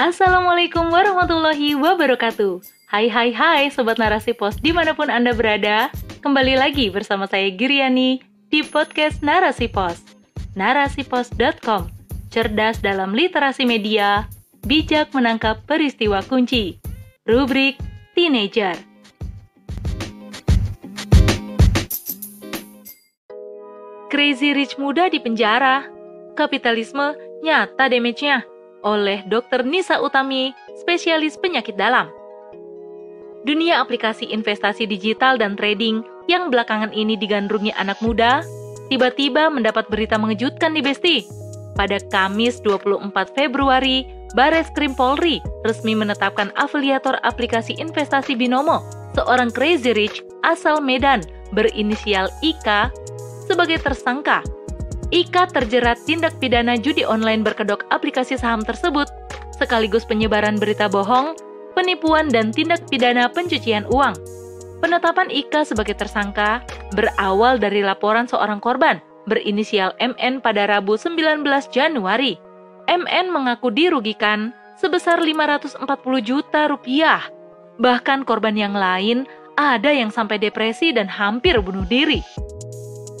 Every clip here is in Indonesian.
Assalamualaikum warahmatullahi wabarakatuh. Hai hai hai Sobat Narasi Pos di mana pun Anda berada. Kembali lagi bersama saya Giriani di podcast Narasi Pos. Narasipos.com Cerdas dalam literasi media, bijak menangkap peristiwa kunci. Rubrik Teenager. Crazy Rich muda di penjara. Kapitalisme nyata damage-nya oleh Dr. Nisa Utami, spesialis penyakit dalam. Dunia aplikasi investasi digital dan trading yang belakangan ini digandrungi anak muda, tiba-tiba mendapat berita mengejutkan di Besti. Pada Kamis 24 Februari, Bares Krim Polri resmi menetapkan afiliator aplikasi investasi Binomo, seorang crazy rich asal Medan berinisial IK, sebagai tersangka Ika terjerat tindak pidana judi online berkedok aplikasi saham tersebut, sekaligus penyebaran berita bohong, penipuan, dan tindak pidana pencucian uang. Penetapan Ika sebagai tersangka berawal dari laporan seorang korban berinisial MN pada Rabu 19 Januari. MN mengaku dirugikan sebesar 540 juta rupiah. Bahkan korban yang lain ada yang sampai depresi dan hampir bunuh diri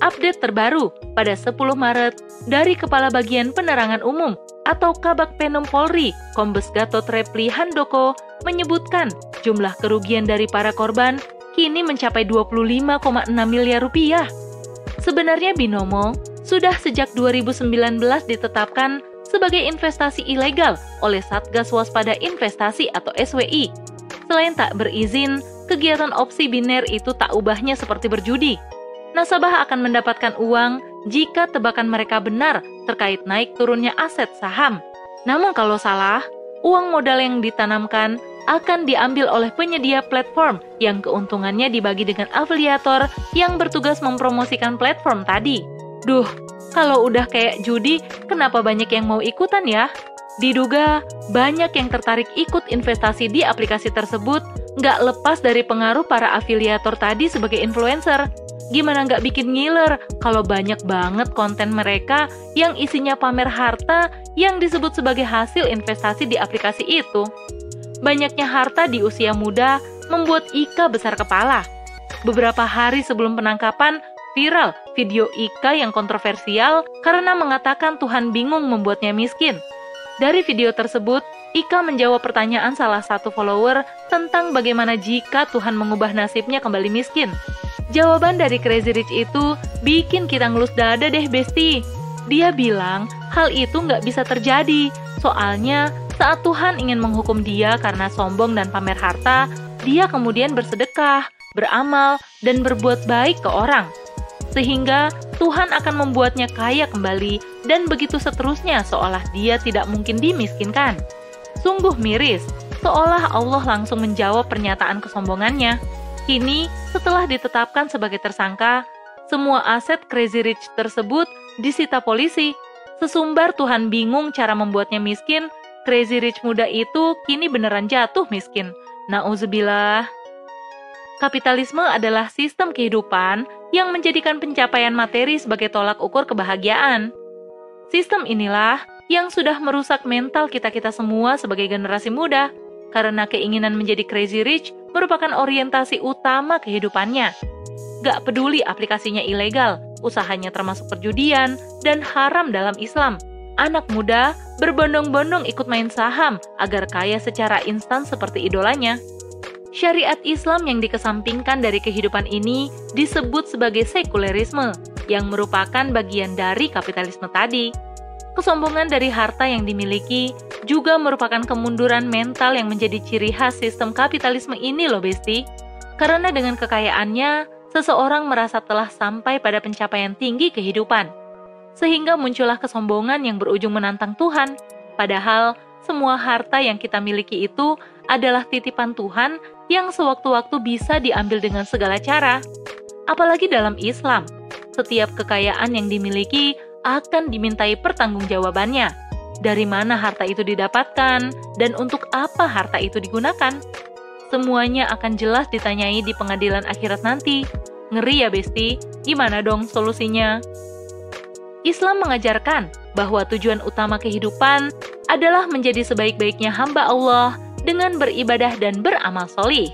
update terbaru pada 10 Maret dari Kepala Bagian Penerangan Umum atau Kabak Penum Polri, Kombes Gatot Repli Handoko, menyebutkan jumlah kerugian dari para korban kini mencapai 25,6 miliar rupiah. Sebenarnya Binomo sudah sejak 2019 ditetapkan sebagai investasi ilegal oleh Satgas Waspada Investasi atau SWI. Selain tak berizin, kegiatan opsi biner itu tak ubahnya seperti berjudi nasabah akan mendapatkan uang jika tebakan mereka benar terkait naik turunnya aset saham. Namun kalau salah, uang modal yang ditanamkan akan diambil oleh penyedia platform yang keuntungannya dibagi dengan afiliator yang bertugas mempromosikan platform tadi. Duh, kalau udah kayak judi, kenapa banyak yang mau ikutan ya? Diduga banyak yang tertarik ikut investasi di aplikasi tersebut nggak lepas dari pengaruh para afiliator tadi sebagai influencer gimana nggak bikin ngiler kalau banyak banget konten mereka yang isinya pamer harta yang disebut sebagai hasil investasi di aplikasi itu. Banyaknya harta di usia muda membuat Ika besar kepala. Beberapa hari sebelum penangkapan, viral video Ika yang kontroversial karena mengatakan Tuhan bingung membuatnya miskin. Dari video tersebut, Ika menjawab pertanyaan salah satu follower tentang bagaimana jika Tuhan mengubah nasibnya kembali miskin. Jawaban dari Crazy Rich itu bikin kita ngelus dada deh, Besti. Dia bilang hal itu nggak bisa terjadi, soalnya saat Tuhan ingin menghukum dia karena sombong dan pamer harta, dia kemudian bersedekah, beramal, dan berbuat baik ke orang. Sehingga Tuhan akan membuatnya kaya kembali dan begitu seterusnya seolah dia tidak mungkin dimiskinkan. Sungguh miris, seolah Allah langsung menjawab pernyataan kesombongannya. Kini, setelah ditetapkan sebagai tersangka, semua aset Crazy Rich tersebut disita polisi. Sesumbar Tuhan bingung cara membuatnya miskin, Crazy Rich muda itu kini beneran jatuh miskin. Nauzubillah. Kapitalisme adalah sistem kehidupan yang menjadikan pencapaian materi sebagai tolak ukur kebahagiaan. Sistem inilah yang sudah merusak mental kita-kita semua sebagai generasi muda karena keinginan menjadi crazy rich merupakan orientasi utama kehidupannya. Gak peduli aplikasinya ilegal, usahanya termasuk perjudian, dan haram dalam Islam. Anak muda berbondong-bondong ikut main saham agar kaya secara instan seperti idolanya. Syariat Islam yang dikesampingkan dari kehidupan ini disebut sebagai sekulerisme, yang merupakan bagian dari kapitalisme tadi. Kesombongan dari harta yang dimiliki juga merupakan kemunduran mental yang menjadi ciri khas sistem kapitalisme ini loh Besti. Karena dengan kekayaannya, seseorang merasa telah sampai pada pencapaian tinggi kehidupan. Sehingga muncullah kesombongan yang berujung menantang Tuhan. Padahal, semua harta yang kita miliki itu adalah titipan Tuhan yang sewaktu-waktu bisa diambil dengan segala cara. Apalagi dalam Islam, setiap kekayaan yang dimiliki akan dimintai pertanggungjawabannya. Dari mana harta itu didapatkan dan untuk apa harta itu digunakan? Semuanya akan jelas ditanyai di pengadilan akhirat nanti. Ngeri ya, Besti. Gimana dong solusinya? Islam mengajarkan bahwa tujuan utama kehidupan adalah menjadi sebaik-baiknya hamba Allah dengan beribadah dan beramal solih.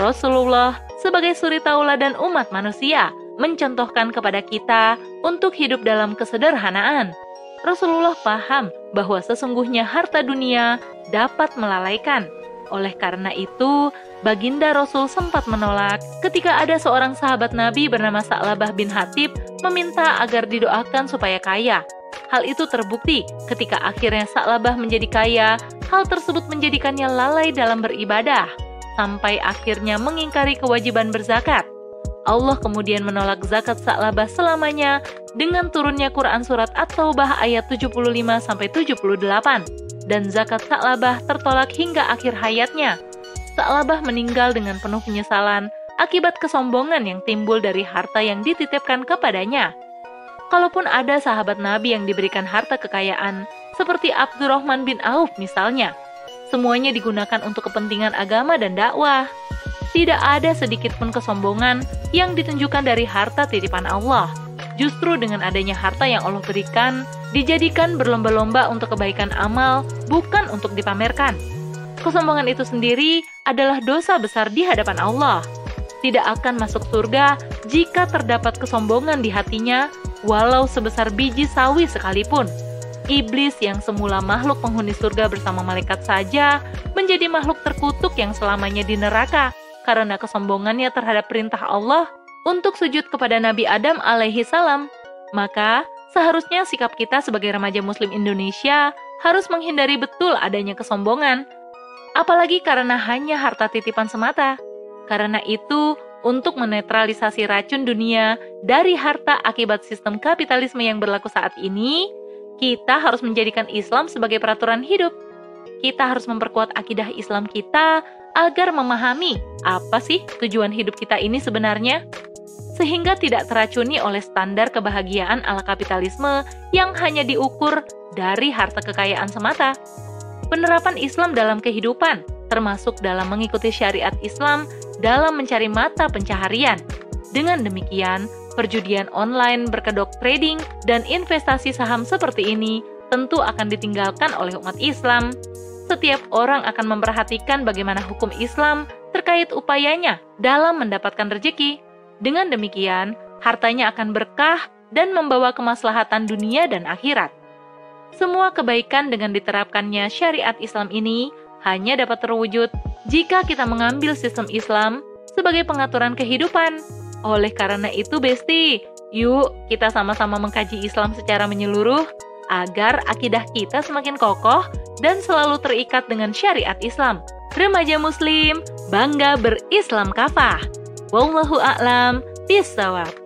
Rasulullah sebagai suri tauladan umat manusia mencontohkan kepada kita untuk hidup dalam kesederhanaan. Rasulullah paham bahwa sesungguhnya harta dunia dapat melalaikan. Oleh karena itu, Baginda Rasul sempat menolak ketika ada seorang sahabat Nabi bernama Sa'labah bin Hatib meminta agar didoakan supaya kaya. Hal itu terbukti ketika akhirnya Sa'labah menjadi kaya, hal tersebut menjadikannya lalai dalam beribadah, sampai akhirnya mengingkari kewajiban berzakat. Allah kemudian menolak zakat Sa'labah selamanya dengan turunnya Quran Surat At-Taubah ayat 75-78, dan zakat Sa'labah tertolak hingga akhir hayatnya. Sa'labah meninggal dengan penuh penyesalan akibat kesombongan yang timbul dari harta yang dititipkan kepadanya kalaupun ada sahabat Nabi yang diberikan harta kekayaan, seperti Abdurrahman bin Auf misalnya. Semuanya digunakan untuk kepentingan agama dan dakwah. Tidak ada sedikit pun kesombongan yang ditunjukkan dari harta titipan Allah. Justru dengan adanya harta yang Allah berikan, dijadikan berlomba-lomba untuk kebaikan amal, bukan untuk dipamerkan. Kesombongan itu sendiri adalah dosa besar di hadapan Allah. Tidak akan masuk surga jika terdapat kesombongan di hatinya walau sebesar biji sawi sekalipun. Iblis yang semula makhluk penghuni surga bersama malaikat saja menjadi makhluk terkutuk yang selamanya di neraka karena kesombongannya terhadap perintah Allah untuk sujud kepada Nabi Adam alaihi salam. Maka, seharusnya sikap kita sebagai remaja muslim Indonesia harus menghindari betul adanya kesombongan, apalagi karena hanya harta titipan semata. Karena itu, untuk menetralisasi racun dunia dari harta akibat sistem kapitalisme yang berlaku saat ini, kita harus menjadikan Islam sebagai peraturan hidup. Kita harus memperkuat akidah Islam kita agar memahami apa sih tujuan hidup kita ini sebenarnya, sehingga tidak teracuni oleh standar kebahagiaan ala kapitalisme yang hanya diukur dari harta kekayaan semata. Penerapan Islam dalam kehidupan, termasuk dalam mengikuti syariat Islam, dalam mencari mata pencaharian. Dengan demikian, perjudian online berkedok trading dan investasi saham seperti ini tentu akan ditinggalkan oleh umat Islam. Setiap orang akan memperhatikan bagaimana hukum Islam terkait upayanya dalam mendapatkan rezeki. Dengan demikian, hartanya akan berkah dan membawa kemaslahatan dunia dan akhirat. Semua kebaikan dengan diterapkannya syariat Islam ini hanya dapat terwujud jika kita mengambil sistem Islam sebagai pengaturan kehidupan. Oleh karena itu, Besti, yuk kita sama-sama mengkaji Islam secara menyeluruh agar akidah kita semakin kokoh dan selalu terikat dengan syariat Islam. Remaja Muslim, bangga berislam kafah. Wallahu a'lam, bisawab.